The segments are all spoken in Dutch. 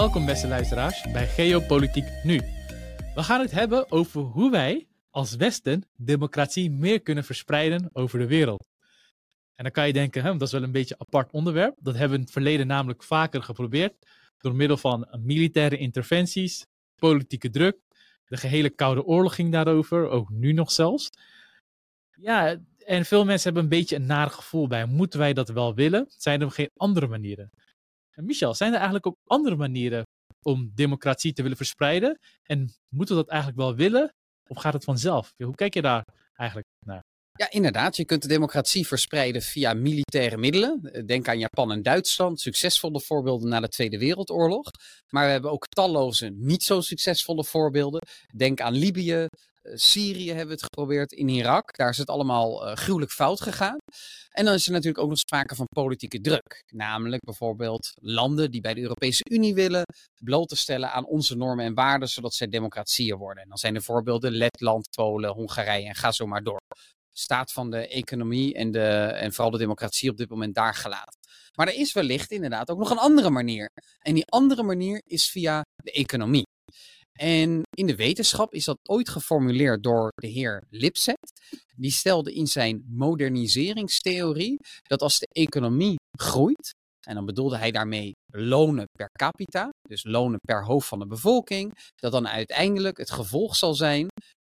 Welkom beste luisteraars bij Geopolitiek Nu. We gaan het hebben over hoe wij als Westen democratie meer kunnen verspreiden over de wereld. En dan kan je denken, hè, dat is wel een beetje een apart onderwerp. Dat hebben we in het verleden namelijk vaker geprobeerd. Door middel van militaire interventies, politieke druk. De gehele Koude Oorlog ging daarover, ook nu nog zelfs. Ja, en veel mensen hebben een beetje een naar gevoel bij. Moeten wij dat wel willen? Zijn er geen andere manieren? Michel, zijn er eigenlijk ook andere manieren om democratie te willen verspreiden? En moeten we dat eigenlijk wel willen? Of gaat het vanzelf? Hoe kijk je daar eigenlijk naar? Ja, inderdaad. Je kunt de democratie verspreiden via militaire middelen. Denk aan Japan en Duitsland, succesvolle voorbeelden na de Tweede Wereldoorlog. Maar we hebben ook talloze niet zo succesvolle voorbeelden. Denk aan Libië, eh, Syrië hebben we het geprobeerd, in Irak. Daar is het allemaal uh, gruwelijk fout gegaan. En dan is er natuurlijk ook nog sprake van politieke druk. Namelijk bijvoorbeeld landen die bij de Europese Unie willen bloot te stellen aan onze normen en waarden, zodat zij democratieën worden. En dan zijn de voorbeelden Letland, Polen, Hongarije en ga zo maar door. Staat van de economie en, de, en vooral de democratie op dit moment daar gelaten. Maar er is wellicht inderdaad ook nog een andere manier. En die andere manier is via de economie. En in de wetenschap is dat ooit geformuleerd door de heer Lipset. Die stelde in zijn moderniseringstheorie dat als de economie groeit, en dan bedoelde hij daarmee lonen per capita, dus lonen per hoofd van de bevolking, dat dan uiteindelijk het gevolg zal zijn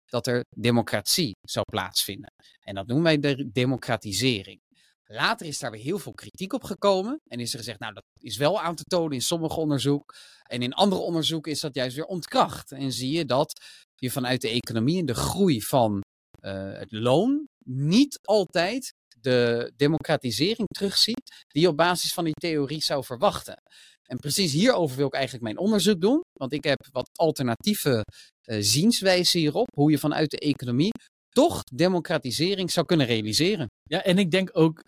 dat er democratie zou plaatsvinden. En dat noemen wij de democratisering. Later is daar weer heel veel kritiek op gekomen. En is er gezegd, nou, dat is wel aan te tonen in sommige onderzoek. En in andere onderzoeken is dat juist weer ontkracht. En zie je dat je vanuit de economie en de groei van uh, het loon niet altijd de democratisering terugziet die je op basis van die theorie zou verwachten. En precies hierover wil ik eigenlijk mijn onderzoek doen. Want ik heb wat alternatieve uh, zienswijzen hierop. Hoe je vanuit de economie toch democratisering zou kunnen realiseren. Ja, en ik denk ook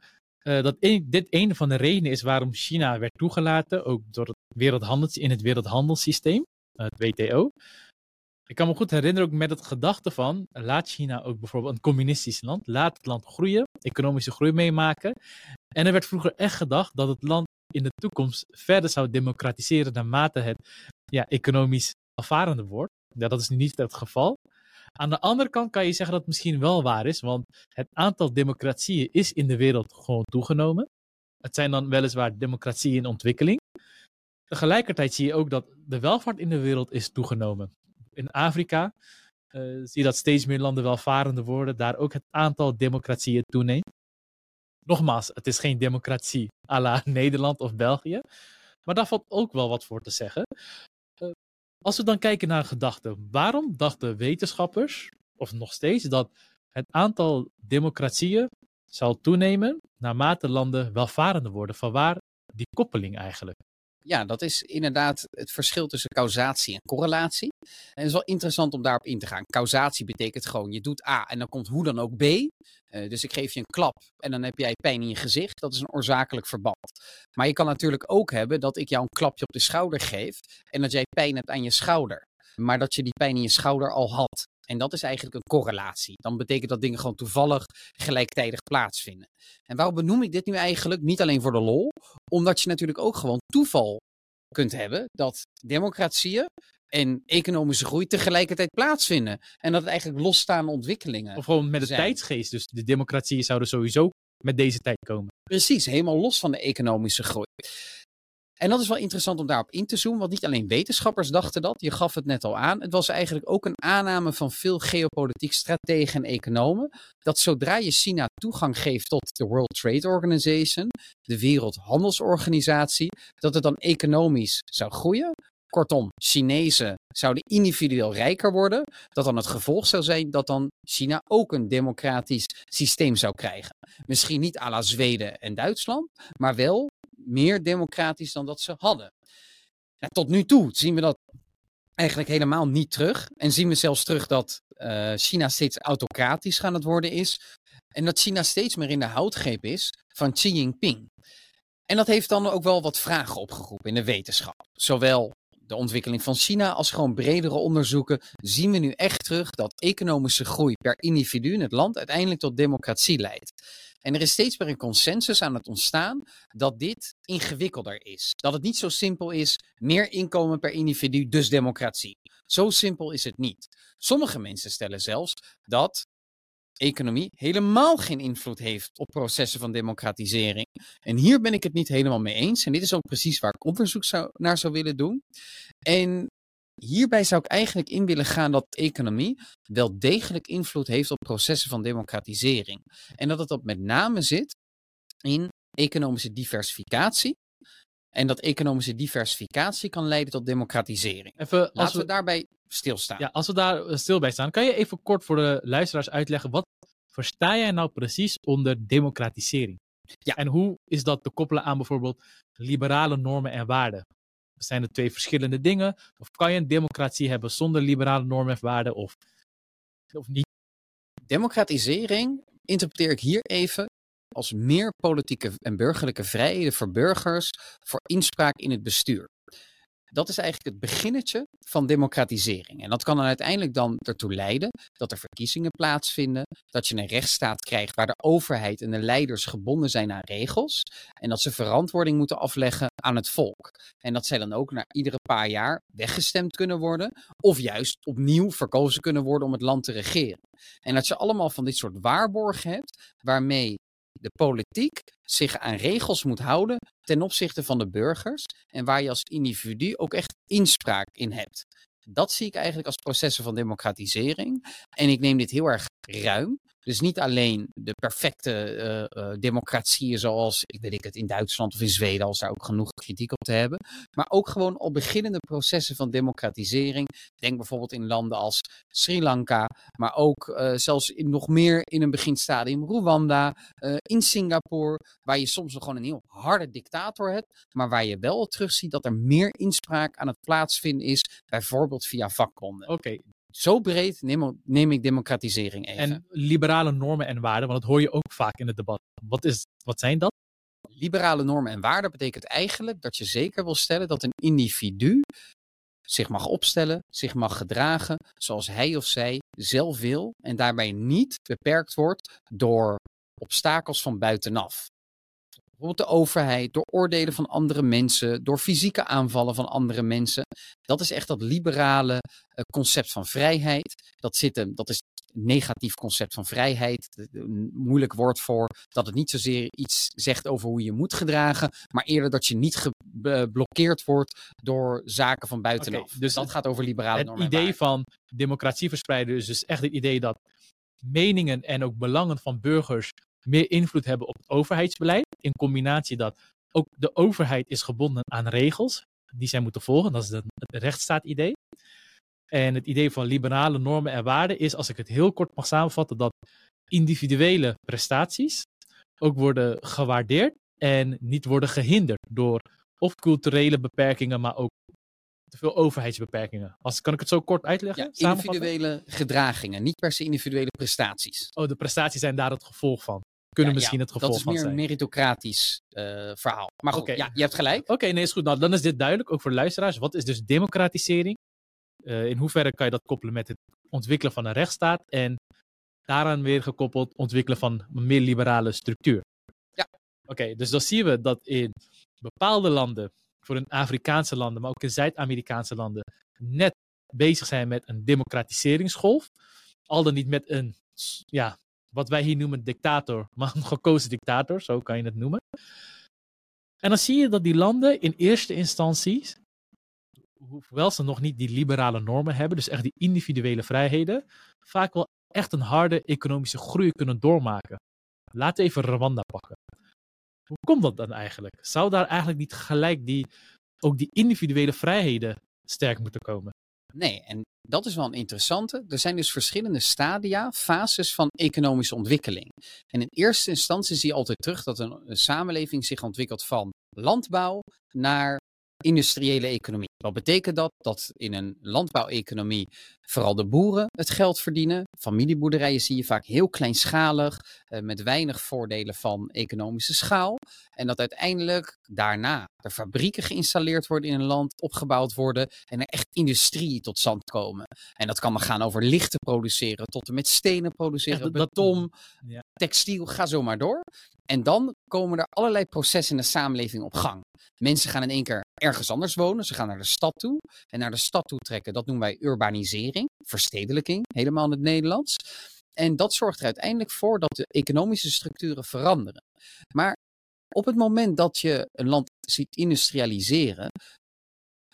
uh, dat dit een van de redenen is waarom China werd toegelaten, ook door het wereldhandels, in het wereldhandelssysteem, het WTO. Ik kan me goed herinneren ook met het gedachte van, laat China ook bijvoorbeeld een communistisch land, laat het land groeien, economische groei meemaken. En er werd vroeger echt gedacht dat het land in de toekomst verder zou democratiseren naarmate het ja, economisch afvarender wordt. Dat is nu niet het geval. Aan de andere kant kan je zeggen dat het misschien wel waar is, want het aantal democratieën is in de wereld gewoon toegenomen. Het zijn dan weliswaar democratieën in ontwikkeling. Tegelijkertijd zie je ook dat de welvaart in de wereld is toegenomen. In Afrika uh, zie je dat steeds meer landen welvarender worden, daar ook het aantal democratieën toeneemt. Nogmaals, het is geen democratie à la Nederland of België, maar daar valt ook wel wat voor te zeggen. Als we dan kijken naar gedachten, waarom dachten wetenschappers, of nog steeds, dat het aantal democratieën zal toenemen naarmate landen welvarender worden? Vanwaar die koppeling eigenlijk? Ja, dat is inderdaad het verschil tussen causatie en correlatie. En het is wel interessant om daarop in te gaan. Causatie betekent gewoon, je doet A en dan komt hoe dan ook B. Uh, dus ik geef je een klap en dan heb jij pijn in je gezicht. Dat is een oorzakelijk verband. Maar je kan natuurlijk ook hebben dat ik jou een klapje op de schouder geef en dat jij pijn hebt aan je schouder. Maar dat je die pijn in je schouder al had. En dat is eigenlijk een correlatie. Dan betekent dat dingen gewoon toevallig gelijktijdig plaatsvinden. En waarom benoem ik dit nu eigenlijk? Niet alleen voor de lol, omdat je natuurlijk ook gewoon toeval kunt hebben dat democratieën en economische groei tegelijkertijd plaatsvinden. En dat het eigenlijk losstaande ontwikkelingen. Of gewoon met de tijdsgeest. Dus de democratieën zouden sowieso met deze tijd komen. Precies, helemaal los van de economische groei. En dat is wel interessant om daarop in te zoomen, want niet alleen wetenschappers dachten dat, je gaf het net al aan. Het was eigenlijk ook een aanname van veel geopolitiek strategen en economen, dat zodra je China toegang geeft tot de World Trade Organization, de Wereldhandelsorganisatie, dat het dan economisch zou groeien. Kortom, Chinezen zouden individueel rijker worden, dat dan het gevolg zou zijn dat dan China ook een democratisch systeem zou krijgen. Misschien niet à la Zweden en Duitsland, maar wel meer democratisch dan dat ze hadden. Ja, tot nu toe zien we dat eigenlijk helemaal niet terug. En zien we zelfs terug dat uh, China steeds autocratisch gaan het worden is. En dat China steeds meer in de houtgreep is van Xi Jinping. En dat heeft dan ook wel wat vragen opgeroepen in de wetenschap. Zowel de ontwikkeling van China als gewoon bredere onderzoeken zien we nu echt terug dat economische groei per individu in het land uiteindelijk tot democratie leidt. En er is steeds meer een consensus aan het ontstaan dat dit ingewikkelder is. Dat het niet zo simpel is, meer inkomen per individu, dus democratie. Zo simpel is het niet. Sommige mensen stellen zelfs dat economie helemaal geen invloed heeft op processen van democratisering. En hier ben ik het niet helemaal mee eens. En dit is ook precies waar ik onderzoek naar zou willen doen. En hierbij zou ik eigenlijk in willen gaan dat economie wel degelijk invloed heeft op processen van democratisering. En dat het op met name zit in economische diversificatie. En dat economische diversificatie kan leiden tot democratisering. Even, als we, daarbij stilstaan. ja, als we daar eh, stil bij staan, kan je even kort voor de luisteraars uitleggen, wat versta jij nou precies onder democratisering? Ja. En hoe is dat te koppelen aan bijvoorbeeld liberale normen en waarden? Zijn er twee verschillende dingen? Of kan je een democratie hebben zonder liberale normen en waarden? Of, of niet? Democratisering interpreteer ik hier even als meer politieke en burgerlijke vrijheden voor burgers voor inspraak in het bestuur. Dat is eigenlijk het beginnetje van democratisering. En dat kan dan uiteindelijk dan ertoe leiden dat er verkiezingen plaatsvinden, dat je een rechtsstaat krijgt waar de overheid en de leiders gebonden zijn aan regels en dat ze verantwoording moeten afleggen aan het volk. En dat zij dan ook na iedere paar jaar weggestemd kunnen worden of juist opnieuw verkozen kunnen worden om het land te regeren. En dat je allemaal van dit soort waarborgen hebt waarmee de politiek zich aan regels moet houden ten opzichte van de burgers en waar je als individu ook echt inspraak in hebt. Dat zie ik eigenlijk als processen van democratisering. En ik neem dit heel erg ruim. Dus niet alleen de perfecte eh, eh, democratieën zoals, ik weet ik het, in Duitsland of in Zweden, als daar ook genoeg kritiek op te hebben. Maar ook gewoon al beginnende processen van democratisering. Denk bijvoorbeeld in landen als Sri Lanka, maar ook eh, zelfs in, nog meer in een beginstadium Rwanda, in Singapore, waar je soms nog gewoon een heel harde dictator hebt, maar waar je wel terugziet dat er meer inspraak aan het plaatsvinden is, bijvoorbeeld via vakbonden. Oké, Zo breed neem, neem ik democratisering even. en liberale normen en waarden, want dat hoor je ook vaak in het debat. Wat, is, wat zijn dat? Liberale normen en waarden betekent eigenlijk dat je zeker wil stellen dat een individu zich mag opstellen, zich mag gedragen zoals hij of zij zelf wil en daarbij niet beperkt wordt door obstakels van buitenaf. Bijvoorbeeld de overheid, door oordelen van andere mensen, door fysieke aanvallen van andere mensen. Dat is echt dat liberale eh, concept van vrijheid. Dat, zit hem, dat is een negatief concept van vrijheid. Een moeilijk woord voor dat het niet zozeer iets zegt over hoe je moet gedragen, maar eerder dat je niet geblokkeerd wordt door zaken van buitenaf. Dus dat het- gaat over liberale het normen en idee van democratie verspreiden is dus echt het idee dat meningen en ook belangen van burgers meer invloed hebben op het overheidsbeleid. In combinatie dat ook de overheid is gebonden aan regels die zij moeten volgen. Dat is het rechtsstaat-idee. En het idee van liberale normen en waarden is, als ik het heel kort mag samenvatten, dat individuele prestaties ook worden gewaardeerd en niet worden gehinderd door of culturele beperkingen, maar ook te veel overheidsbeperkingen. Als, kan ik het zo kort uitleggen? Ja, individuele gedragingen, niet per se individuele prestaties. Oh, de prestaties zijn daar het gevolg van. Kunnen Ja, misschien ja, het gevolg Dat is meer een zijn. meritocratisch eh, verhaal. Maar goed, Oké. ja, je hebt gelijk. Oké, nee, is goed. Nou, dan is dit duidelijk, ook voor de luisteraars. Wat is dus democratisering? Eh, in hoeverre kan je dat koppelen met het ontwikkelen van een rechtsstaat? En daaraan weer gekoppeld ontwikkelen van een meer liberale structuur. Ja. Oké, dus dan zien we dat in bepaalde landen, voor in Afrikaanse landen, maar ook in Zuid-Amerikaanse landen, net bezig zijn met een democratiseringsgolf. Al dan niet met een, ja, wat wij hier noemen dictator, maar een gekozen dictator, zo kan je het noemen. En dan zie je dat die landen in eerste instantie, hoewel ze nog niet die liberale normen hebben, dus echt die individuele vrijheden, vaak wel echt een harde economische groei kunnen doormaken. Laten even Rwanda pakken. Hoe komt dat dan eigenlijk? Zou daar eigenlijk niet gelijk die, ook die individuele vrijheden sterk moeten komen? Nee, en dat is wel een interessante. Er zijn dus verschillende stadia, fases van economische ontwikkeling. En in eerste instantie zie je altijd terug dat een, een samenleving zich ontwikkelt van landbouw naar industriële economie. Wat betekent dat? Dat in een landbouweconomie vooral de boeren het geld verdienen. Familieboerderijen zie je vaak heel kleinschalig, eh, met weinig voordelen van economische schaal. En dat uiteindelijk daarna er fabrieken geïnstalleerd worden in een land, opgebouwd worden en er echt industrie tot stand komen. En dat kan maar gaan over lichten produceren, tot en met stenen produceren, Echt, beton, ja. textiel, ga zo maar door. En dan komen er allerlei processen in de samenleving op gang. Mensen gaan in één keer ergens anders wonen. Ze gaan naar de stad toe. En naar de stad toe trekken, dat noemen wij urbanisering, verstedelijking, helemaal in het Nederlands. En dat zorgt er uiteindelijk voor dat de economische structuren veranderen. Maar op het moment dat je een land ziet industrialiseren,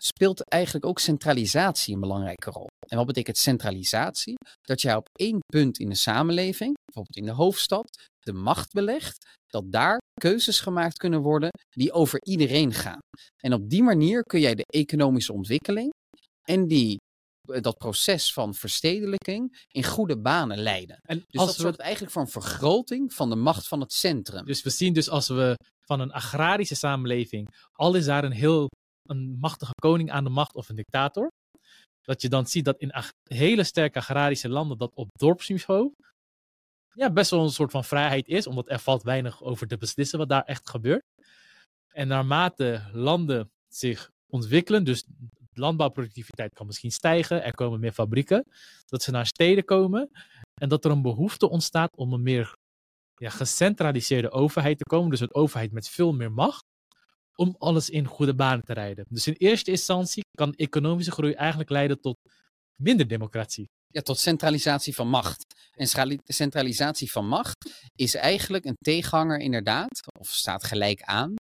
speelt eigenlijk ook centralisatie een belangrijke rol. En wat betekent centralisatie? Dat jij op één punt in de samenleving, bijvoorbeeld in de hoofdstad, de macht belegt, dat daar keuzes gemaakt kunnen worden die over iedereen gaan. En op die manier kun jij de economische ontwikkeling en die, eh, dat proces van verstedelijking in goede banen leiden. En Dus als dat we, zorgt eigenlijk voor een vergroting van de macht van het centrum. dus we zien dus als we van een agrarische samenleving, al is daar een heel een machtige koning aan de macht of een dictator, dat je dan ziet dat in hele sterke agrarische landen dat op dorpsniveau ja, best wel een soort van vrijheid is, omdat er valt weinig over te beslissen wat daar echt gebeurt. En naarmate landen zich ontwikkelen, dus landbouwproductiviteit kan misschien stijgen, er komen meer fabrieken, dat ze naar steden komen en dat er een behoefte ontstaat om een meer ja, gecentraliseerde overheid te komen, dus een overheid met veel meer macht, om alles in goede banen te rijden. Dus in eerste instantie kan economische groei eigenlijk leiden tot minder democratie. Ja, tot centralisatie van macht. En centralisatie van macht is eigenlijk een tegenhanger inderdaad, of staat gelijk aan,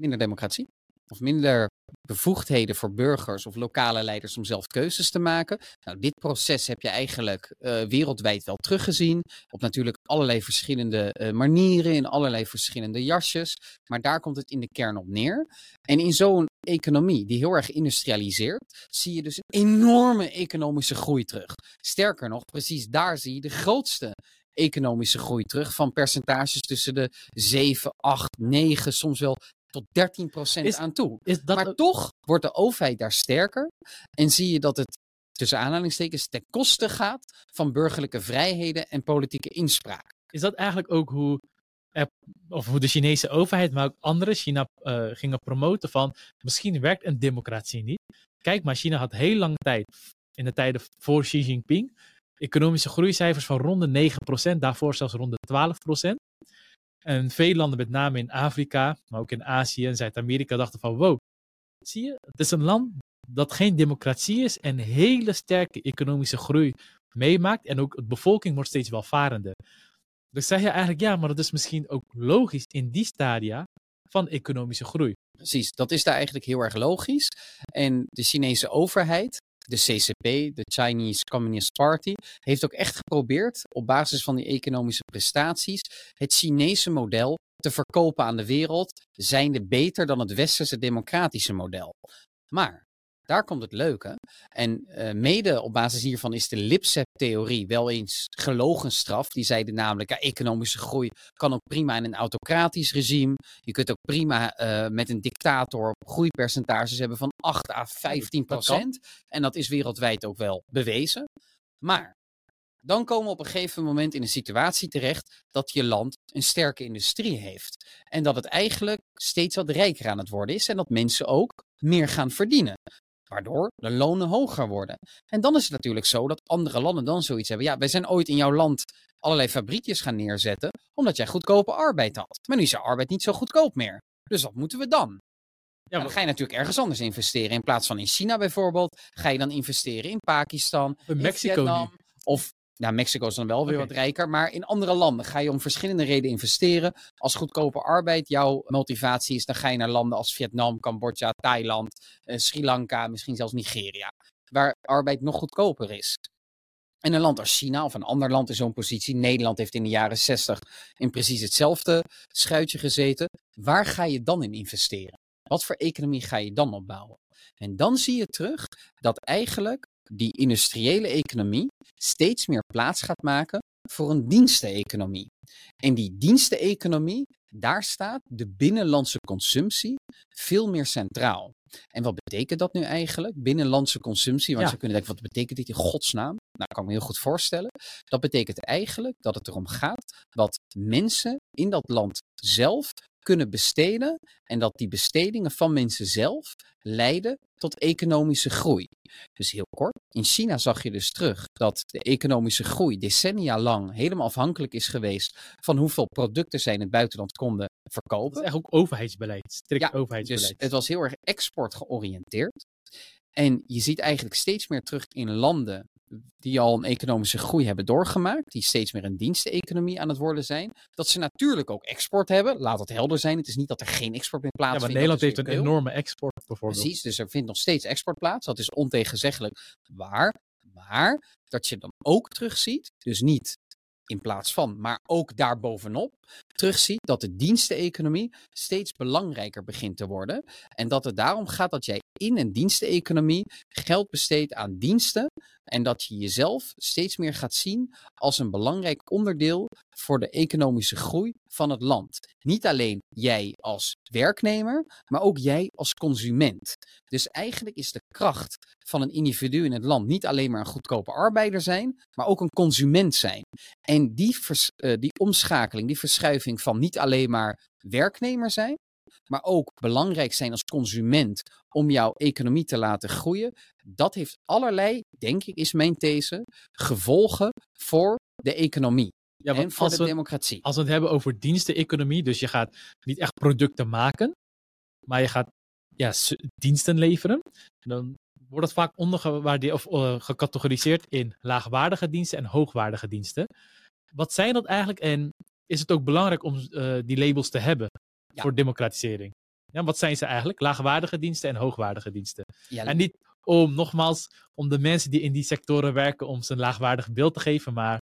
minder democratie. Of minder bevoegdheden voor burgers of lokale leiders om zelf keuzes te maken. Nou, dit proces heb je eigenlijk eh, wereldwijd wel teruggezien. Op natuurlijk allerlei verschillende eh, manieren, in allerlei verschillende jasjes. Maar daar komt het in de kern op neer. En in zo'n economie die heel erg industrialiseert, zie je dus een enorme economische groei terug. Sterker nog, precies daar zie je de grootste economische groei terug van percentages tussen de 7, 8, 9, soms wel tot 13 procent Is aan toe. Is dat maar toch wordt de overheid daar sterker en zie je dat het tussen aanhalingstekens ten koste gaat van burgerlijke vrijheden en politieke inspraak. is dat eigenlijk ook hoe, of hoe de Chinese overheid, maar ook andere China eh, gingen promoten van misschien werkt een democratie niet. Kijk maar, China had heel lang tijd, in de tijden voor Xi Jinping, economische groeicijfers van rond de 9%, daarvoor zelfs rond de 12%. En veel landen, met name in Afrika, maar ook in Azië en Zuid-Amerika, dachten van wow, zie je, het is een land dat geen democratie is en hele sterke economische groei meemaakt. En ook de bevolking wordt steeds welvarender. Dus zeg je eigenlijk, ja, maar dat is misschien ook logisch in die stadia van economische groei. Precies, dat is daar eigenlijk heel erg logisch. En de Chinese overheid, de CCP, de Chinese Communist Party, heeft ook echt geprobeerd op basis van die economische prestaties het Chinese model te verkopen aan de wereld, zijnde beter dan het westerse democratische model. Maar daar komt het leuke. En eh, mede op basis hiervan is de Lipset-theorie wel eens gelogenstraf. Die zeiden namelijk, ja, economische groei kan ook prima in een autocratisch regime. Je kunt ook prima eh, met een dictator groeipercentages hebben van 8 à 15 procent. En dat is wereldwijd ook wel bewezen. Maar dan komen we op een gegeven moment in een situatie terecht dat je land een sterke industrie heeft. En dat het eigenlijk steeds wat rijker aan het worden is en dat mensen ook meer gaan verdienen. Waardoor de lonen hoger worden. En dan is het natuurlijk zo dat andere landen dan zoiets hebben. Ja, wij zijn ooit in jouw land allerlei fabriekjes gaan neerzetten, omdat jij goedkope arbeid had. Maar nu is jouw arbeid niet zo goedkoop meer. Dus wat moeten we dan? Ja, Ja, dan ga je natuurlijk ergens anders investeren. In plaats van in China bijvoorbeeld, ga je dan investeren in Pakistan, in Mexico Vietnam. Of, nou, Mexico is dan wel weer wat rijker. Maar in andere landen ga je om verschillende redenen investeren. Als goedkope arbeid jouw motivatie is, dan ga je naar landen als Vietnam, Cambodja, Thailand, eh, Sri Lanka, misschien zelfs Nigeria. Waar arbeid nog goedkoper is. En een land als China of een ander land in zo'n positie. Nederland heeft in de jaren 60 in precies hetzelfde schuitje gezeten. Waar ga je dan in investeren? Wat voor economie ga je dan opbouwen? En dan zie je terug dat eigenlijk die industriële economie steeds meer plaats gaat maken voor een diensteneconomie. En die diensteneconomie, daar staat de binnenlandse consumptie veel meer centraal. En wat betekent dat nu eigenlijk? Binnenlandse consumptie. Want Ja. je kunnen denken, wat betekent dit in godsnaam? Nou, kan ik me heel goed voorstellen. Dat betekent eigenlijk dat het erom gaat dat mensen in dat land zelf kunnen besteden. En dat die bestedingen van mensen zelf leiden tot economische groei. Dus heel kort, in China zag je dus terug dat de economische groei decennia lang helemaal afhankelijk is geweest van hoeveel producten zij in het buitenland konden Dat verkopen. is echt ook overheidsbeleid. Strikt Ja, Dus overheidsbeleid. het was heel erg export georiënteerd. En je ziet eigenlijk steeds meer terug in landen die al een economische groei hebben doorgemaakt, die steeds meer een diensteconomie aan het worden zijn, dat ze natuurlijk ook export hebben. Laat het helder zijn. Het is niet dat er geen export meer ja, maar plaatsvindt. Nederland dat heeft een enorme export bijvoorbeeld. Precies, dus er vindt nog steeds export plaats. Dat is ontegenzeggelijk waar. Maar dat je dan ook terugziet, dus niet in plaats van, maar ook daarbovenop, terugziet dat de diensteconomie steeds belangrijker begint te worden. En dat het daarom gaat dat jij in een diensteconomie geld besteedt aan diensten. En dat je jezelf steeds meer gaat zien als een belangrijk onderdeel voor de economische groei van het land. Niet alleen jij als werknemer, maar ook jij als consument. Dus eigenlijk is de kracht van een individu in het land niet alleen maar een goedkope arbeider zijn, maar ook een consument zijn. En die, eh, die omschakeling, die verschuiving van niet alleen maar werknemer zijn, maar ook belangrijk zijn als consument om jouw economie te laten groeien, dat heeft allerlei, denk ik, is mijn these, gevolgen voor de economie ja, en voor als de we, democratie. als we het hebben over diensteneconomie, dus je gaat niet echt producten maken, maar je gaat ja, diensten leveren, dan wordt het vaak ondergewaardeerd of eh, gecategoriseerd in laagwaardige diensten en hoogwaardige diensten. Wat zijn dat eigenlijk en is het ook belangrijk om eh, die labels te hebben Ja. voor democratisering? Ja, wat zijn ze eigenlijk? Laagwaardige diensten en hoogwaardige diensten. Ja, En niet om, nogmaals, om de mensen die in die sectoren werken, om ze een laagwaardig beeld te geven, maar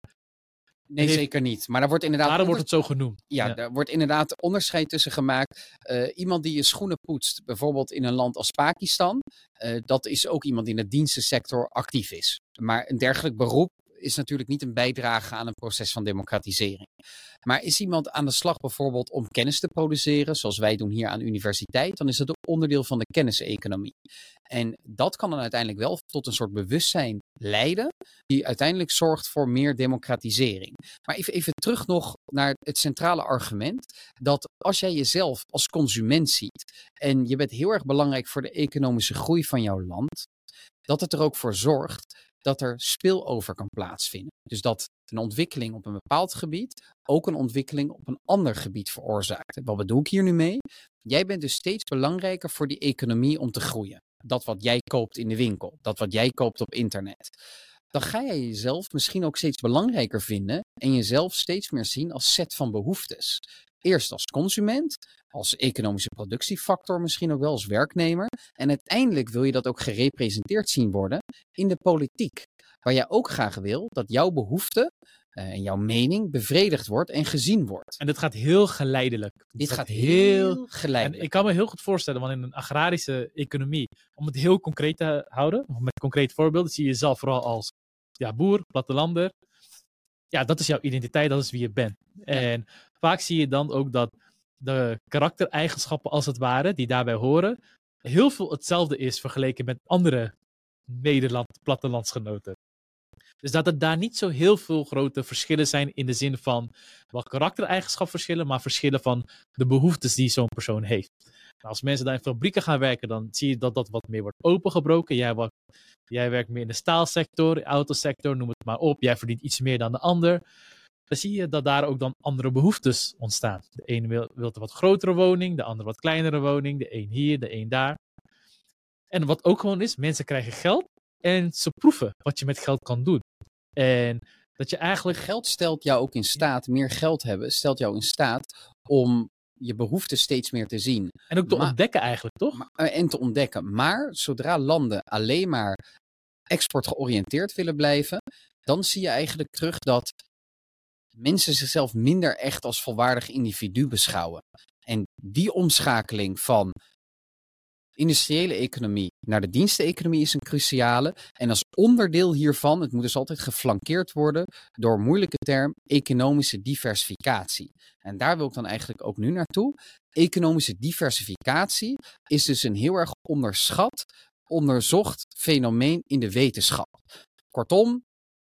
nee, heeft- zeker niet. Maar daar wordt inderdaad daarom wordt het zo genoemd. Ja, daar wordt inderdaad onderscheid tussen gemaakt. Eh, iemand die je schoenen poetst, bijvoorbeeld in een land als Pakistan, eh, dat is ook iemand die in de dienstensector actief is. Maar een dergelijk beroep is natuurlijk niet een bijdrage aan een proces van democratisering. Maar is iemand aan de slag bijvoorbeeld om kennis te produceren, zoals wij doen hier aan de universiteit, dan is dat ook onderdeel van de kenniseconomie. En dat kan dan uiteindelijk wel tot een soort bewustzijn leiden, die uiteindelijk zorgt voor meer democratisering. Maar even, even terug nog naar het centrale argument. Dat als jij jezelf als consument ziet en je bent heel erg belangrijk voor de economische groei van jouw land, dat het er ook voor zorgt dat er spillover kan plaatsvinden. Dus dat een ontwikkeling op een bepaald gebied ook een ontwikkeling op een ander gebied veroorzaakt. Wat bedoel ik hier nu mee? Jij bent dus steeds belangrijker voor die economie om te groeien. Dat wat jij koopt in de winkel, dat wat jij koopt op internet dan ga je jezelf misschien ook steeds belangrijker vinden en jezelf steeds meer zien als set van behoeftes. Eerst als consument, als economische productiefactor, misschien ook wel als werknemer. En uiteindelijk wil je dat ook gerepresenteerd zien worden in de politiek. Waar jij ook graag wil dat jouw behoefte eh, en jouw mening bevredigd wordt en gezien wordt. En dit gaat heel geleidelijk. Dit gaat heel En geleidelijk. ik kan me heel goed voorstellen, want in een agrarische economie, om het heel concreet te houden, met concreet voorbeelden, zie je jezelf vooral als ja, boer, plattelander. Ja, dat is jouw identiteit, dat is wie je bent. En vaak zie je dan ook dat de karaktereigenschappen, als het ware, die daarbij horen, heel veel hetzelfde is vergeleken met andere Nederland plattelandsgenoten. Dus dat er daar niet zo heel veel grote verschillen zijn in de zin van wel karaktereigenschap verschillen, maar verschillen van de behoeftes die zo'n persoon heeft. Nou, als mensen daar in fabrieken gaan werken, dan zie je dat dat wat meer wordt opengebroken. Jij, wat, jij werkt meer in de staalsector, autosector, noem het maar op. Jij verdient iets meer dan de ander. Dan zie je dat daar ook dan andere behoeftes ontstaan. De ene wil, wil een wat grotere woning, de andere wat kleinere woning, de een hier, de een daar. En wat ook gewoon is, mensen krijgen geld en ze proeven wat je met geld kan doen. En dat je eigenlijk Geld stelt jou ook in staat, meer geld hebben, stelt jou in staat om je behoeften steeds meer te zien. En ook te Maar- ontdekken eigenlijk, toch? Maar- eh, en te ontdekken. Maar zodra landen alleen maar export georiënteerd willen blijven, dan zie je eigenlijk terug dat mensen zichzelf minder echt als volwaardig individu beschouwen. En die omschakeling van industriële economie naar de diensteconomie is een cruciale. En als onderdeel hiervan, het moet dus altijd geflankeerd worden door moeilijke term, economische diversificatie. En daar wil ik dan eigenlijk ook nu naartoe. Economische diversificatie is dus een heel erg onderschat, onderzocht fenomeen in de wetenschap. Kortom,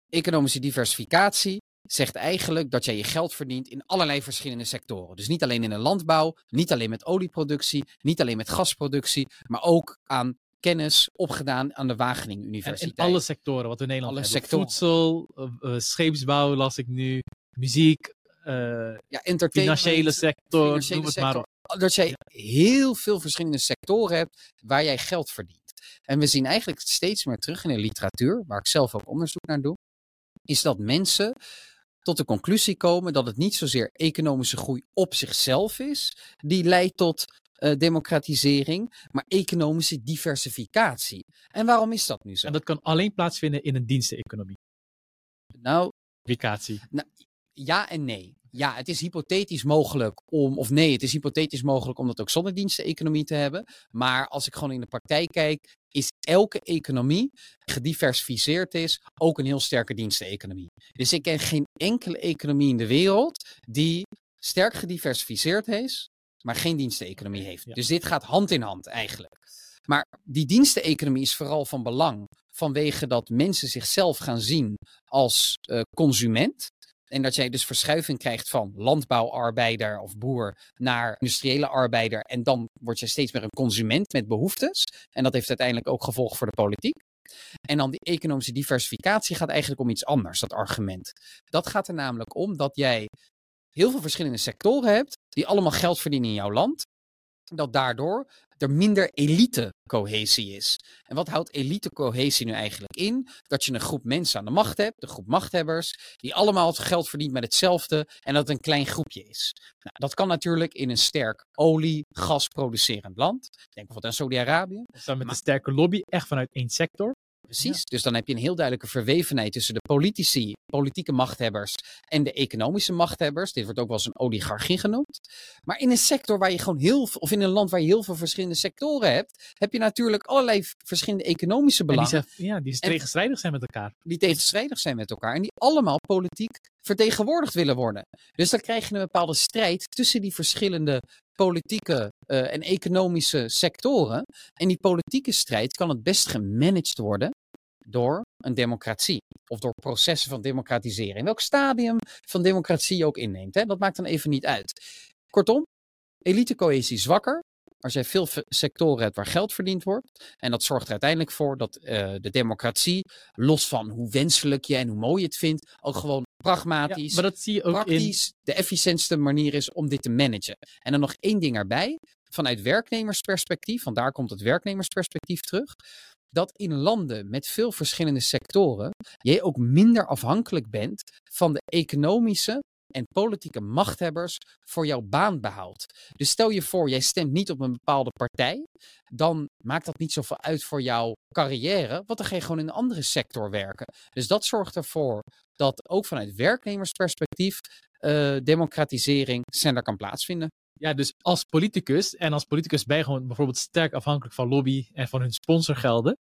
economische diversificatie zegt eigenlijk dat jij je geld verdient in allerlei verschillende sectoren. Dus niet alleen in de landbouw, niet alleen met olieproductie, niet alleen met gasproductie, maar ook aan kennis opgedaan aan de Wageningen Universiteit. En in alle sectoren wat we in Nederland Alle hebben. sectoren. Voedsel, eh, eh, scheepsbouw las ik nu, muziek, eh, ja, financiële sector, financiële noem het maar op. Dat jij heel veel verschillende sectoren hebt waar jij geld verdient. En we zien eigenlijk steeds meer terug in de literatuur, waar ik zelf ook onderzoek naar doe, is dat mensen tot de conclusie komen dat het niet zozeer economische groei op zichzelf is, die leidt tot eh, democratisering, maar economische diversificatie. En waarom is dat nu zo? En dat kan alleen plaatsvinden in een diensteconomie. Nou, Vicatie. ja en nee. Ja, het is hypothetisch mogelijk om, of nee, het is hypothetisch mogelijk om dat ook zonder diensteconomie te hebben. Maar als ik gewoon in de praktijk kijk, is elke economie gediversificeerd is, ook een heel sterke diensteconomie. Dus ik ken geen enkele economie in de wereld die sterk gediversificeerd is, maar geen diensteconomie heeft. Ja. Dus dit gaat hand in hand eigenlijk. Maar die diensteconomie is vooral van belang vanwege dat mensen zichzelf gaan zien als eh, consument. En dat jij dus verschuiving krijgt van landbouwarbeider of boer naar industriële arbeider. En dan word je steeds meer een consument met behoeftes. En dat heeft uiteindelijk ook gevolgen voor de politiek. En dan die economische diversificatie gaat eigenlijk om iets anders, dat argument. Dat gaat er namelijk om dat jij heel veel verschillende sectoren hebt die allemaal geld verdienen in jouw land. Dat daardoor er minder elite-cohesie is. En wat houdt elite-cohesie nu eigenlijk in? Dat je een groep mensen aan de macht hebt, de groep machthebbers, die allemaal het geld verdient met hetzelfde en dat het een klein groepje is. Nou, dat kan natuurlijk in een sterk olie, gas producerend land. Denk bijvoorbeeld aan Saudi-Arabië. Dan met Maar- een sterke lobby, echt vanuit één sector. Precies. Dus dan heb je een heel duidelijke verwevenheid tussen de politici, politieke machthebbers en de economische machthebbers. Dit wordt ook wel eens een oligarchie genoemd. Maar in een sector waar je gewoon heel veel, of in een land waar je heel veel verschillende sectoren hebt, heb je natuurlijk allerlei verschillende economische En die, belangen zijn, ja, die En- tegenstrijdig zijn met elkaar. die tegenstrijdig zijn met elkaar en die allemaal politiek vertegenwoordigd willen worden. Dus dan krijg je een bepaalde strijd tussen die verschillende politieke eh, en economische sectoren. En die politieke strijd kan het best gemanaged worden door een democratie of door processen van democratisering. In welk stadium van democratie je ook inneemt, hè? dat maakt dan even niet uit. Kortom, elitecohesie zwakker. Als jij veel ve- sectoren hebt waar geld verdiend wordt. En dat zorgt er uiteindelijk voor dat eh, de democratie, los van hoe wenselijk je en hoe mooi je het vindt, ook gewoon Ja, pragmatisch, maar dat zie je ook in... praktisch de efficiëntste manier is om dit te managen. En dan nog één ding erbij, vanuit werknemersperspectief, want daar komt het werknemersperspectief terug, dat in landen met veel verschillende sectoren jij ook minder afhankelijk bent van de economische en politieke machthebbers voor jouw baanbehoud. Dus stel je voor, jij stemt niet op een bepaalde partij, dan maakt dat niet zoveel uit voor jouw carrière, want dan ga je gewoon in een andere sector werken. Dus dat zorgt ervoor dat ook vanuit werknemersperspectief eh, democratisering sneller kan plaatsvinden. Ja, dus als politicus, en als politicus ben je gewoon bijvoorbeeld sterk afhankelijk van lobby en van hun sponsorgelden.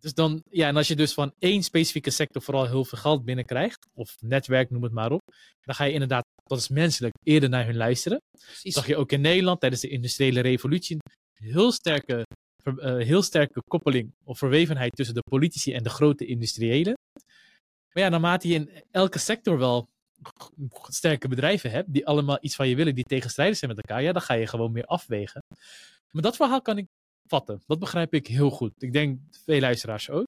Dus dan, ja, en als je dus van één specifieke sector vooral heel veel geld binnenkrijgt, of netwerk, noem het maar op, dan ga je inderdaad, dat is menselijk, eerder naar hun luisteren. Precies. zag je ook in Nederland tijdens de industriële revolutie een heel sterke, eh, heel sterke koppeling of verwevenheid tussen de politici en de grote industriëlen. Maar ja, naarmate je in elke sector wel sterke bedrijven hebt, die allemaal iets van je willen, die tegenstrijdig zijn met elkaar, ja, dan ga je gewoon meer afwegen. Maar dat verhaal kan ik vatten. Dat begrijp ik heel goed. Ik denk veel luisteraars ook.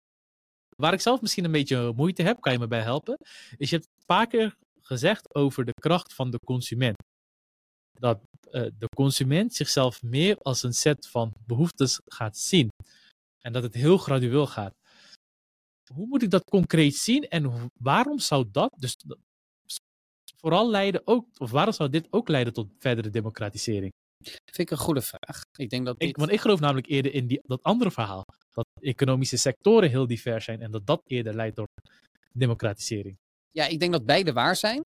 Waar ik zelf misschien een beetje moeite heb, kan je me bij helpen, is je hebt een paar keer gezegd over de kracht van de consument. Dat eh, de consument zichzelf meer als een set van behoeftes gaat zien. En dat het heel gradueel gaat. Hoe moet ik dat concreet zien en waarom zou dat, dus vooral leiden ook, of waarom zou dit ook leiden tot verdere democratisering? Vind ik een goede vraag. Ik denk dat dit... Ik, want ik geloof namelijk eerder in die, dat andere verhaal. Dat economische sectoren heel divers zijn en dat dat eerder leidt tot democratisering. Ja, ik denk dat beide waar zijn.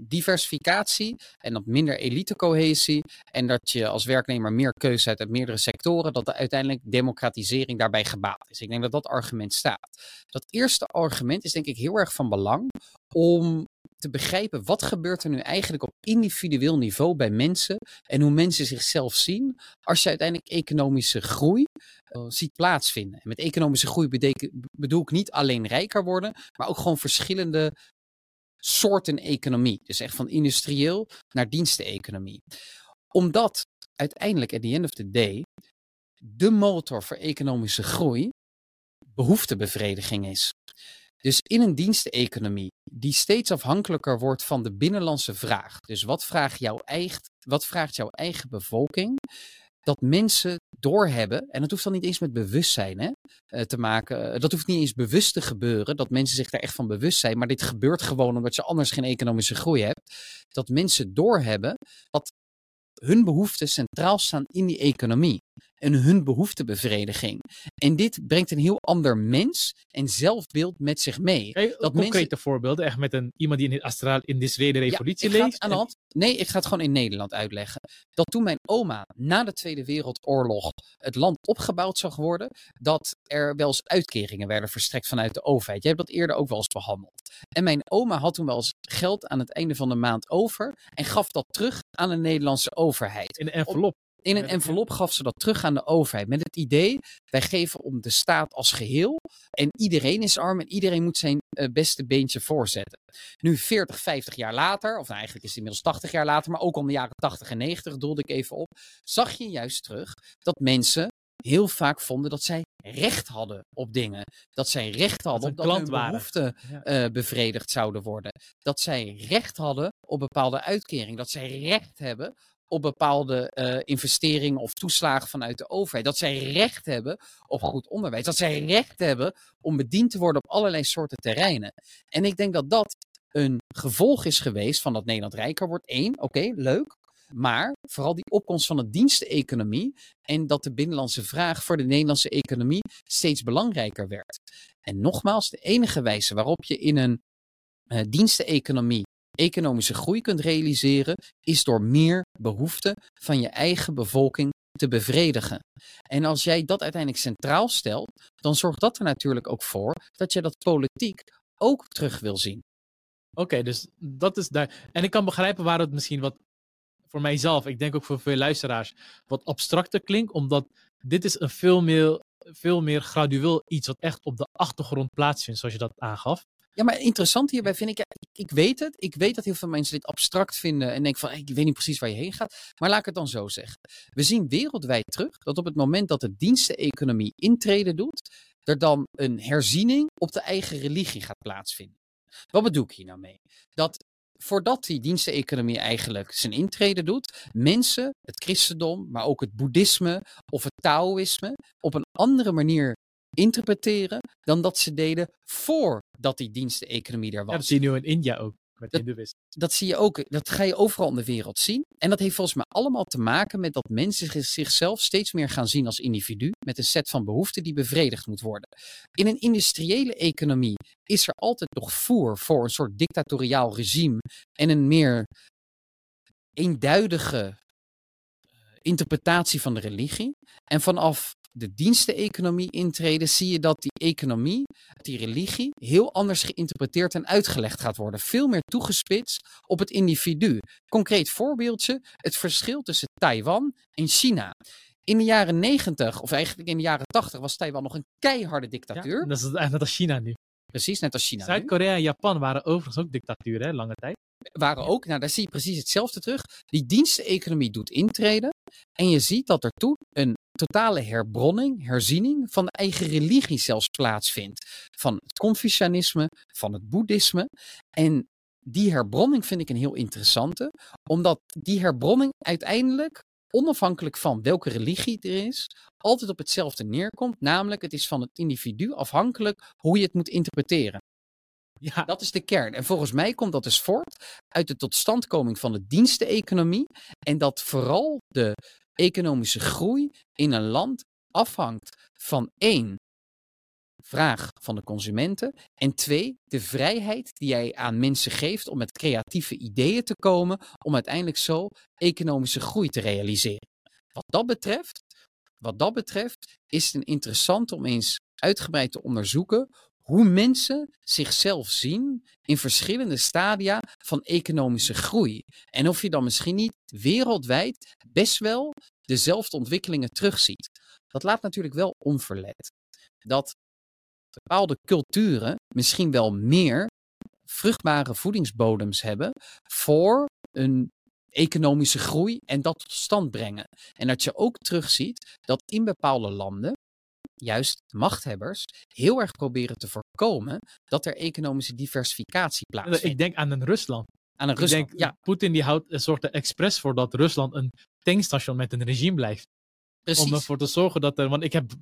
Diversificatie en dat minder elitecohesie. En dat je als werknemer meer keuze hebt uit meerdere sectoren. Dat de uiteindelijk democratisering daarbij gebaat is. Ik denk dat dat argument staat. Dat eerste argument is denk ik heel erg van belang om te begrijpen wat gebeurt er nu eigenlijk op individueel niveau bij mensen en hoe mensen zichzelf zien als je uiteindelijk economische groei uh, ziet plaatsvinden. En met economische groei bedoel ik niet alleen rijker worden, maar ook gewoon verschillende soorten economie. Dus echt van industrieel naar diensteconomie. Omdat uiteindelijk, at the end of the day, de motor voor economische groei behoeftebevrediging is. Dus in een diensteconomie die steeds afhankelijker wordt van de binnenlandse vraag. Dus wat, vraagt jouw eigen, wat vraagt jouw eigen bevolking? Dat mensen doorhebben, en dat hoeft dan niet eens met bewustzijn hè, eh, te maken. Dat hoeft niet eens bewust te gebeuren, dat mensen zich daar echt van bewust zijn. Maar dit gebeurt gewoon omdat je anders geen economische groei hebt. Dat mensen doorhebben dat hun behoeften centraal staan in die economie en hun behoeftebevrediging. En dit brengt een heel ander mens en zelfbeeld met zich mee. Hey, dat concrete mensen... voorbeelden, echt met een, iemand die in, Astral, in de Zweden revolutie ja, leeft? Aan de hand. Nee, ik ga het gewoon in Nederland uitleggen. Dat toen mijn oma na de Tweede Wereldoorlog het land opgebouwd zag worden, dat er wel eens uitkeringen werden verstrekt vanuit de overheid. Jij hebt dat eerder ook wel eens behandeld. En mijn oma had toen wel eens geld aan het einde van de maand over en gaf dat terug aan de Nederlandse overheid. In een envelop. In een envelop gaf ze dat terug aan de overheid. Met het idee, wij geven om de staat als geheel. En iedereen is arm en iedereen moet zijn uh, beste beentje voorzetten. Nu 40, 50 jaar later, of nou eigenlijk is het inmiddels 80 jaar later, maar ook al in de jaren 80 en 90 doelde ik even op. Zag je juist terug dat mensen heel vaak vonden dat zij recht hadden op dingen. Dat zij recht hadden op dat hun behoeften ja. uh, bevredigd zouden worden. Dat zij recht hadden op bepaalde uitkering. Dat zij recht hebben op bepaalde uh, investeringen of toeslagen vanuit de overheid. Dat zij recht hebben op goed onderwijs. Dat zij recht hebben om bediend te worden op allerlei soorten terreinen. En ik denk dat dat een gevolg is geweest van dat Nederland rijker wordt. Eén, oké, leuk. Maar vooral die opkomst van de diensteconomie en dat de binnenlandse vraag voor de Nederlandse economie steeds belangrijker werd. En nogmaals, de enige wijze waarop je in een uh, diensteconomie economische groei kunt realiseren, is door meer behoeften van je eigen bevolking te bevredigen. En als jij dat uiteindelijk centraal stelt, dan zorgt dat er natuurlijk ook voor dat je dat politiek ook terug wil zien. Oké, dus dat is daar. En ik kan begrijpen waar het misschien wat voor mijzelf, ik denk ook voor veel luisteraars, wat abstracter klinkt, omdat dit is een veel meer, veel meer gradueel iets wat echt op de achtergrond plaatsvindt, zoals je dat aangaf. Ja, maar interessant hierbij vind ik, ik, ik, weet het. Ik weet dat heel veel mensen dit abstract vinden en denken van, ik weet niet precies waar je heen gaat. Maar laat ik het dan zo zeggen. We zien wereldwijd terug dat op het moment dat de diensteconomie intreden doet, er dan een herziening op de eigen religie gaat plaatsvinden. Wat bedoel ik hier nou mee? Dat voordat die diensteconomie eigenlijk zijn intrede doet, mensen, het christendom, maar ook het boeddhisme of het taoïsme op een andere manier interpreteren dan dat ze deden voordat die diensteconomie er was. Ja, dat zie je nu in India ook. Met dat, dat zie je ook, dat ga je overal in de wereld zien. En dat heeft volgens mij allemaal te maken met dat mensen zichzelf steeds meer gaan zien als individu. Met een set van behoeften die bevredigd moet worden. In een industriële economie is er altijd nog voer voor een soort dictatoriaal regime. En een meer eenduidige eh, interpretatie van de religie. En vanaf de diensteconomie intreden, zie je dat die economie, die religie, heel anders geïnterpreteerd en uitgelegd gaat worden. Veel meer toegespitst op het individu. Concreet voorbeeldje, het verschil tussen Taiwan en China. In de jaren 90, of eigenlijk in de jaren 80, was Taiwan nog een keiharde dictatuur. Ja, dat is net als China nu. Precies, net als China. Zuid-Korea en Japan waren overigens ook dictaturen, lange tijd. Waren ook, nou daar zie je precies hetzelfde terug. Die diensteconomie doet intreden. En je ziet dat er toen een totale herbronning, herziening van de eigen religie zelfs plaatsvindt. Van het Confucianisme, van het Boeddhisme. En die herbronning vind ik een heel interessante, omdat die herbronning uiteindelijk, onafhankelijk van welke religie er is, altijd op hetzelfde neerkomt. Namelijk, het is van het individu afhankelijk hoe je het moet interpreteren. Ja. Dat is de kern. En volgens mij komt dat dus voort uit de totstandkoming van de diensteconomie. En dat vooral de economische groei in een land afhangt van één, vraag van de consumenten. En twee, de vrijheid die jij aan mensen geeft om met creatieve ideeën te komen, om uiteindelijk zo economische groei te realiseren. Wat dat betreft, wat dat betreft is het interessant om eens uitgebreid te onderzoeken hoe mensen zichzelf zien in verschillende stadia van economische groei. En of je dan misschien niet wereldwijd best wel dezelfde ontwikkelingen terugziet. Dat laat natuurlijk wel onverlet dat bepaalde culturen misschien wel meer vruchtbare voedingsbodems hebben voor een economische groei en dat tot stand brengen. En dat je ook terugziet dat in bepaalde landen juist machthebbers heel erg proberen te voorkomen dat er economische diversificatie plaatsvindt. Ik denk aan een Rusland. Aan een Rusland, denk, ja. Poetin die houdt, zorgt er expres voor dat Rusland een tankstation met een regime blijft. Precies. Om ervoor te zorgen dat er, want ik heb,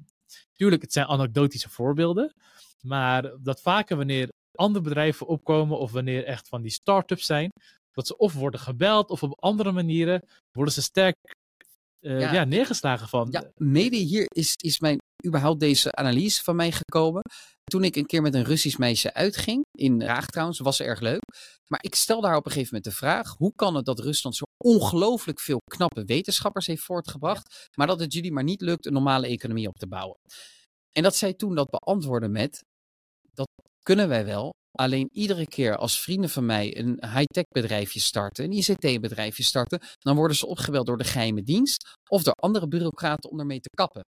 tuurlijk, het zijn anekdotische voorbeelden, maar dat vaker wanneer andere bedrijven opkomen of wanneer echt van die start-ups zijn, dat ze of worden gebeld of op andere manieren worden ze sterk uh, ja. ja. neergeslagen van. Ja, mede hier is, is mijn überhaupt deze analyse van mij gekomen. Toen ik een keer met een Russisch meisje uitging, in Raag trouwens, was erg leuk. Maar ik stelde haar op een gegeven moment de vraag: hoe kan het dat Rusland zo ongelooflijk veel knappe wetenschappers heeft voortgebracht, maar dat het jullie maar niet lukt een normale economie op te bouwen? En dat zij toen dat beantwoordde met: dat kunnen wij wel. Alleen iedere keer als vrienden van mij een high-tech bedrijfje starten, een ICT-bedrijfje starten, dan worden ze opgebeld door de geheime dienst of door andere bureaucraten om ermee te kappen.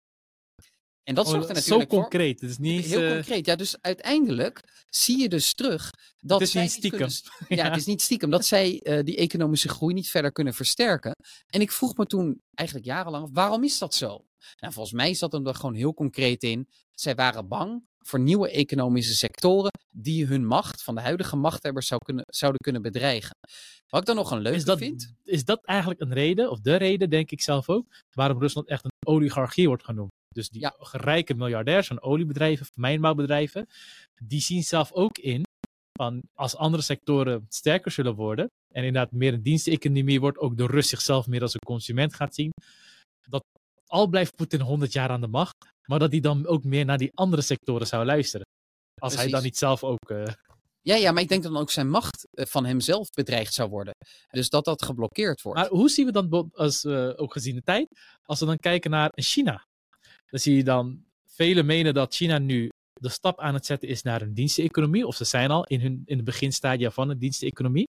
En dat oh, zorgt er natuurlijk zo concreet. Het is niet heel uh... concreet. Ja, dus uiteindelijk zie je dus terug dat het is zij niet stiekem. Kunnen, ja, het is niet stiekem dat zij uh, die economische groei niet verder kunnen versterken. En ik vroeg me toen eigenlijk jarenlang, waarom is dat zo? Nou, volgens mij zat hem er gewoon heel concreet in. Zij waren bang voor nieuwe economische sectoren die hun macht van de huidige machthebbers zou kunnen, zouden kunnen bedreigen. Wat ik dan nog een leuke is dat, vind. Is dat eigenlijk een reden, of de reden denk ik zelf ook, waarom Rusland echt een oligarchie wordt genoemd? Dus die Ja. rijke miljardairs van oliebedrijven, mijnbouwbedrijven, die zien zelf ook in van als andere sectoren sterker zullen worden en inderdaad meer een diensteconomie wordt, ook de Rus zichzelf meer als een consument gaat zien, dat al blijft Poetin 100 jaar aan de macht, maar dat hij dan ook meer naar die andere sectoren zou luisteren. Als hij dan niet zelf ook. eh, Ja, ja, maar ik denk dat dan ook zijn macht eh, van hemzelf bedreigd zou worden. Dus dat dat geblokkeerd wordt. Maar hoe zien we dan, als, eh, ook gezien de tijd, als we dan kijken naar China? Dan zie je dan, velen menen dat China nu de stap aan het zetten is naar een diensteconomie, of ze zijn al in, hun, in het beginstadia van een diensteconomie.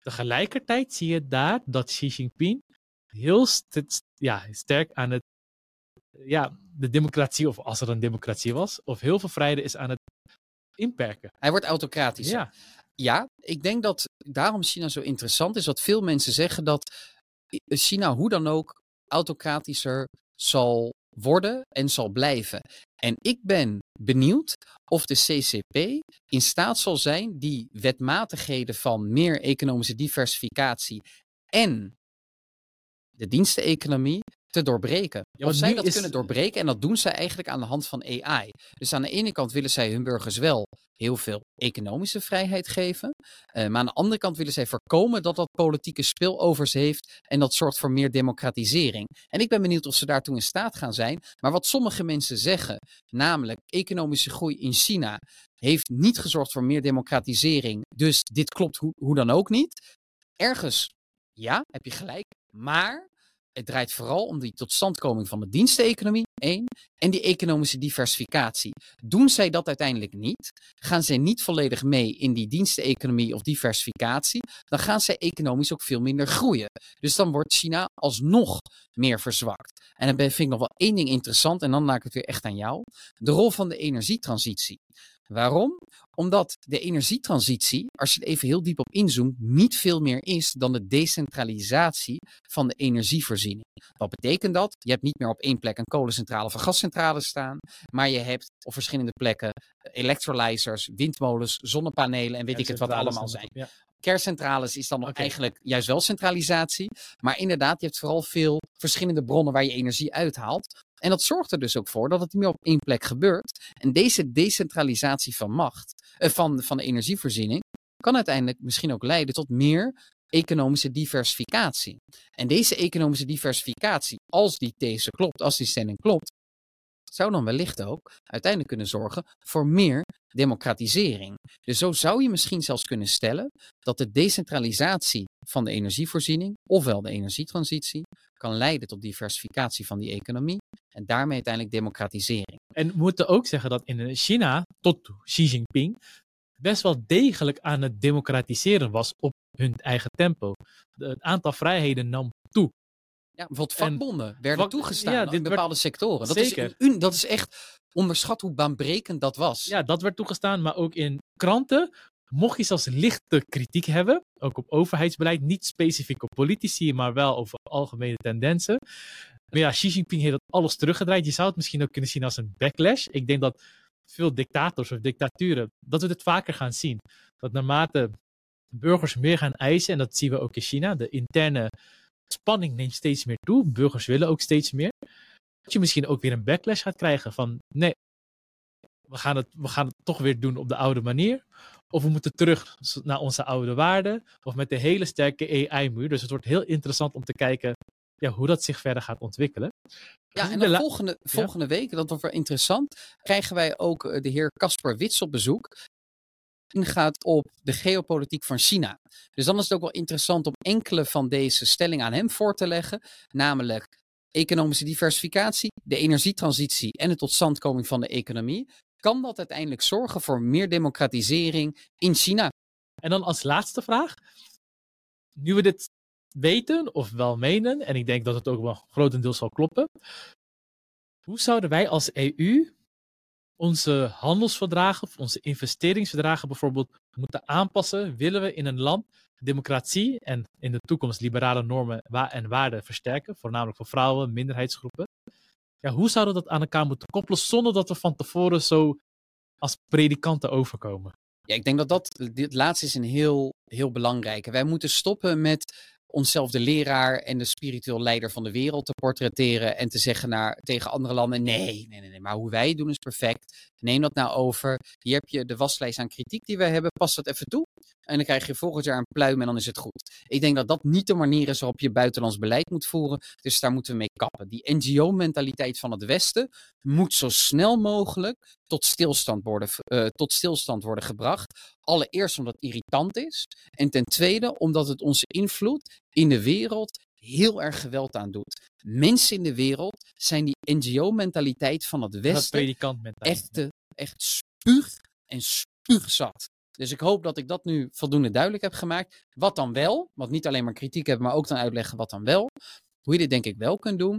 Tegelijkertijd zie je daar dat Xi Jinping heel st- ja, sterk aan het, ja, de democratie, of als er een democratie was, of heel veel vrijheid is aan het inperken. Hij wordt autocratisch. Ja, Ja, ik denk dat daarom China zo interessant is. Dat veel mensen zeggen dat China hoe dan ook autocratischer zal worden en zal blijven. En ik ben benieuwd of de CCP in staat zal zijn die wetmatigheden van meer economische diversificatie en de diensteneconomie te doorbreken. Ja, of zij dat is- kunnen doorbreken en dat doen zij eigenlijk aan de hand van AI. Dus aan de ene kant willen zij hun burgers wel heel veel economische vrijheid geven. eh, maar aan de andere kant willen zij voorkomen dat dat politieke spillovers heeft. En dat zorgt voor meer democratisering. En ik ben benieuwd of ze daartoe in staat gaan zijn. Maar wat sommige mensen zeggen, namelijk economische groei in China heeft niet gezorgd voor meer democratisering. Dus dit klopt hoe, hoe dan ook niet. Ergens, ja, heb je gelijk. Maar het draait vooral om die totstandkoming van de diensteconomie, één. En die economische diversificatie. Doen zij dat uiteindelijk niet, gaan zij niet volledig mee in die diensteconomie of diversificatie, dan gaan zij economisch ook veel minder groeien. Dus dan wordt China alsnog meer verzwakt. En dan vind ik nog wel één ding interessant, en dan maak ik het weer echt aan jou. De rol van de energietransitie. Waarom? Omdat de energietransitie, als je er even heel diep op inzoomt, niet veel meer is dan de decentralisatie van de energievoorziening. Wat betekent dat? Je hebt niet meer op één plek een kolencentrale of een gascentrale staan, maar je hebt op verschillende plekken electrolyzers, windmolens, zonnepanelen en weet ik het wat allemaal zijn. Ja. Kerncentrales is dan nog eigenlijk juist wel centralisatie. Maar inderdaad, je hebt vooral veel verschillende bronnen waar je energie uithaalt. En dat zorgt er dus ook voor dat het niet meer op één plek gebeurt. En deze decentralisatie van macht, eh, van, van de energievoorziening, kan uiteindelijk misschien ook leiden tot meer economische diversificatie. En deze economische diversificatie, als die these klopt, als die stelling klopt, zou dan wellicht ook uiteindelijk kunnen zorgen voor meer democratisering. Dus zo zou je misschien zelfs kunnen stellen dat de decentralisatie van de energievoorziening, ofwel de energietransitie, kan leiden tot diversificatie van die economie en daarmee uiteindelijk democratisering. En we moeten ook zeggen dat in China, tot Xi Jinping, best wel degelijk aan het democratiseren was op hun eigen tempo. het aantal vrijheden nam toe. Ja, bijvoorbeeld vakbonden werden toegestaan in bepaalde sectoren. Dat Zeker. Is, dat is echt onderschat hoe baanbrekend dat was. Ja, dat werd toegestaan, maar ook in kranten. Mocht je zelfs lichte kritiek hebben, ook op overheidsbeleid, niet specifiek op politici, maar wel over algemene tendensen. Maar ja, Xi Jinping heeft dat alles teruggedraaid. Je zou het misschien ook kunnen zien als een backlash. Ik denk dat veel dictators of dictaturen, dat we dit vaker gaan zien. Dat naarmate burgers meer gaan eisen, en dat zien we ook in China, de interne spanning neemt steeds meer toe. Burgers willen ook steeds meer. Dat je misschien ook weer een backlash gaat krijgen van nee, we gaan het, we gaan het toch weer doen op de oude manier. Of we moeten terug naar onze oude waarden. Of met de hele sterke AI-muur. Dus het wordt heel interessant om te kijken ja, hoe dat zich verder gaat ontwikkelen. Ja, en dan volgende, volgende week, dat wordt wel interessant, krijgen wij ook eh, de heer Casper Wits op bezoek ingaat op de geopolitiek van China. Dus dan is het ook wel interessant om enkele van deze stellingen aan hem voor te leggen. Namelijk economische diversificatie, de energietransitie en de totstandkoming van de economie. Kan dat uiteindelijk zorgen voor meer democratisering in China? En dan als laatste vraag. Nu we dit weten of wel menen, en ik denk dat het ook wel grotendeels zal kloppen. Hoe zouden wij als EU onze handelsverdragen of onze investeringsverdragen bijvoorbeeld moeten aanpassen, willen we in een land democratie en in de toekomst liberale normen en waarden versterken, voornamelijk voor vrouwen, minderheidsgroepen. Ja, hoe zouden we dat aan elkaar moeten koppelen zonder dat we van tevoren zo als predikanten overkomen? Ja, ik denk dat dat, dit laatste is een heel, heel belangrijke. Wij moeten stoppen met onszelf de leraar en de spiritueel leider van de wereld te portretteren en te zeggen naar, tegen andere landen: nee, nee, nee, maar hoe wij doen is perfect. Neem dat nou over. Hier heb je de waslijst aan kritiek die wij hebben. Pas dat even toe. En dan krijg je volgend jaar een pluim en dan is het goed. Ik denk dat dat niet de manier is waarop je buitenlands beleid moet voeren. Dus daar moeten we mee kappen. Die NGO-mentaliteit van het Westen moet zo snel mogelijk tot stilstand, worden, uh, tot stilstand worden gebracht. Allereerst omdat het irritant is. En ten tweede omdat het onze invloed in de wereld heel erg geweld aan doet. Mensen in de wereld zijn die NGO-mentaliteit van het Westen echt, echt spuug en spuugzat. Dus ik hoop dat ik dat nu voldoende duidelijk heb gemaakt. Wat dan wel, want niet alleen maar kritiek hebben, maar ook dan uitleggen wat dan wel. Hoe je dit denk ik wel kunt doen,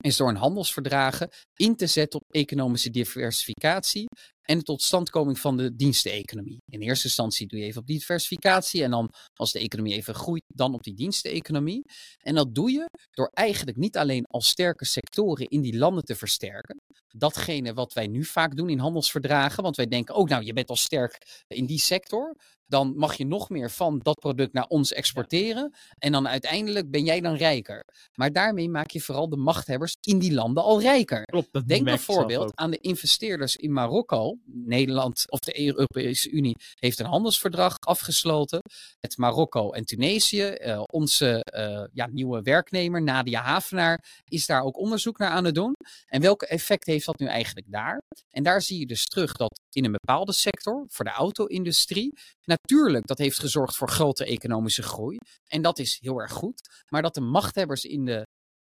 is door een handelsverdragen in te zetten op economische diversificatie en de totstandkoming van de diensteneconomie. In eerste instantie doe je even op diversificatie en dan als de economie even groeit, dan op die diensteneconomie. En dat doe je door eigenlijk niet alleen al sterke sectoren in die landen te versterken. Datgene wat wij nu vaak doen in handelsverdragen, want wij denken ook, oh, nou je bent al sterk in die sector dan mag je nog meer van dat product naar ons exporteren. En dan uiteindelijk ben jij dan rijker. Maar daarmee maak je vooral de machthebbers in die landen al rijker. Klopt, Denk bijvoorbeeld aan de investeerders in Marokko. Nederland of de Europese Unie heeft een handelsverdrag afgesloten met Marokko en Tunesië. Uh, onze uh, ja, nieuwe werknemer Nadia Havenaar is daar ook onderzoek naar aan het doen. En welke effect heeft dat nu eigenlijk daar? En daar zie je dus terug dat in een bepaalde sector, voor de auto-industrie, Natuurlijk, dat heeft gezorgd voor grote economische groei. En dat is heel erg goed. Maar dat de machthebbers in de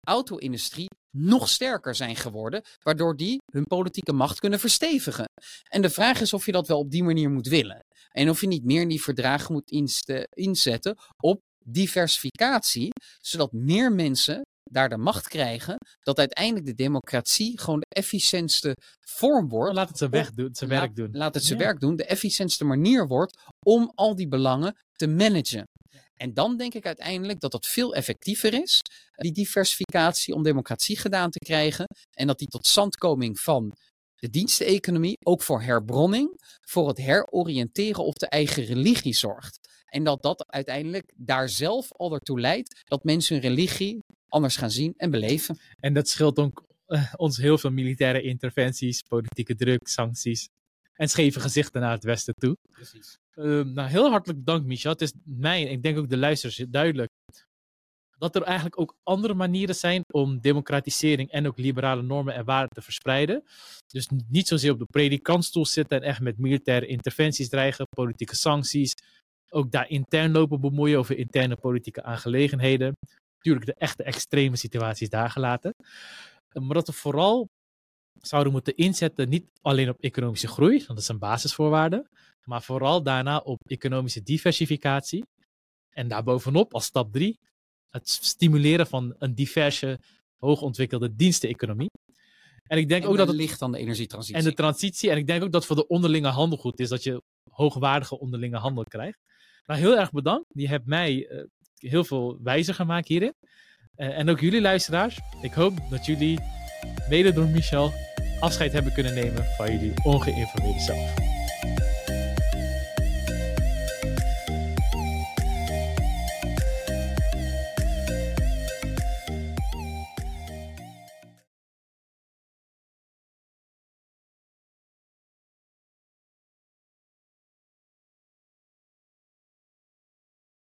auto-industrie nog sterker zijn geworden, waardoor die hun politieke macht kunnen verstevigen. En de vraag is of je dat wel op die manier moet willen. En of je niet meer in die verdragen moet inzetten op diversificatie, zodat meer mensen daar de macht krijgen, dat uiteindelijk de democratie gewoon de efficiëntste vorm wordt. Laat het zijn, weg doen, zijn werk doen. Laat het zijn werk doen. De efficiëntste manier wordt om al die belangen te managen. En dan denk ik uiteindelijk dat dat veel effectiever is, die diversificatie om democratie gedaan te krijgen. En dat die tot zandkoming van de diensteconomie ook voor herbronning, voor het heroriënteren op de eigen religie zorgt. En dat dat uiteindelijk daar zelf al ertoe leidt dat mensen hun religie anders gaan zien en beleven. En dat scheelt ook uh, ons heel veel militaire interventies, politieke druk, sancties en scheve gezichten naar het westen toe. Precies. Uh, nou, heel hartelijk dank, Micha. Het is mij en ik denk ook de luisteraars duidelijk dat er eigenlijk ook andere manieren zijn om democratisering en ook liberale normen en waarden te verspreiden. Dus niet zozeer op de predikantstoel zitten en echt met militaire interventies dreigen, politieke sancties, ook daar intern lopen bemoeien over interne politieke aangelegenheden. Natuurlijk de echte extreme situaties daar gelaten. Maar dat we vooral zouden moeten inzetten niet alleen op economische groei, want dat is een basisvoorwaarde, maar vooral daarna op economische diversificatie. En daarbovenop, als stap drie, het stimuleren van een diverse, hoogontwikkelde diensteneconomie. En ik denk ook dat het ligt aan de energietransitie. En de transitie. En ik denk ook dat voor de onderlinge handel goed is dat je hoogwaardige onderlinge handel krijgt. Nou, heel erg bedankt. Je hebt mij uh, heel veel wijzer gemaakt hierin. Uh, en ook jullie luisteraars. Ik hoop dat jullie, mede door Michel, afscheid hebben kunnen nemen van jullie ongeïnformeerde zelf.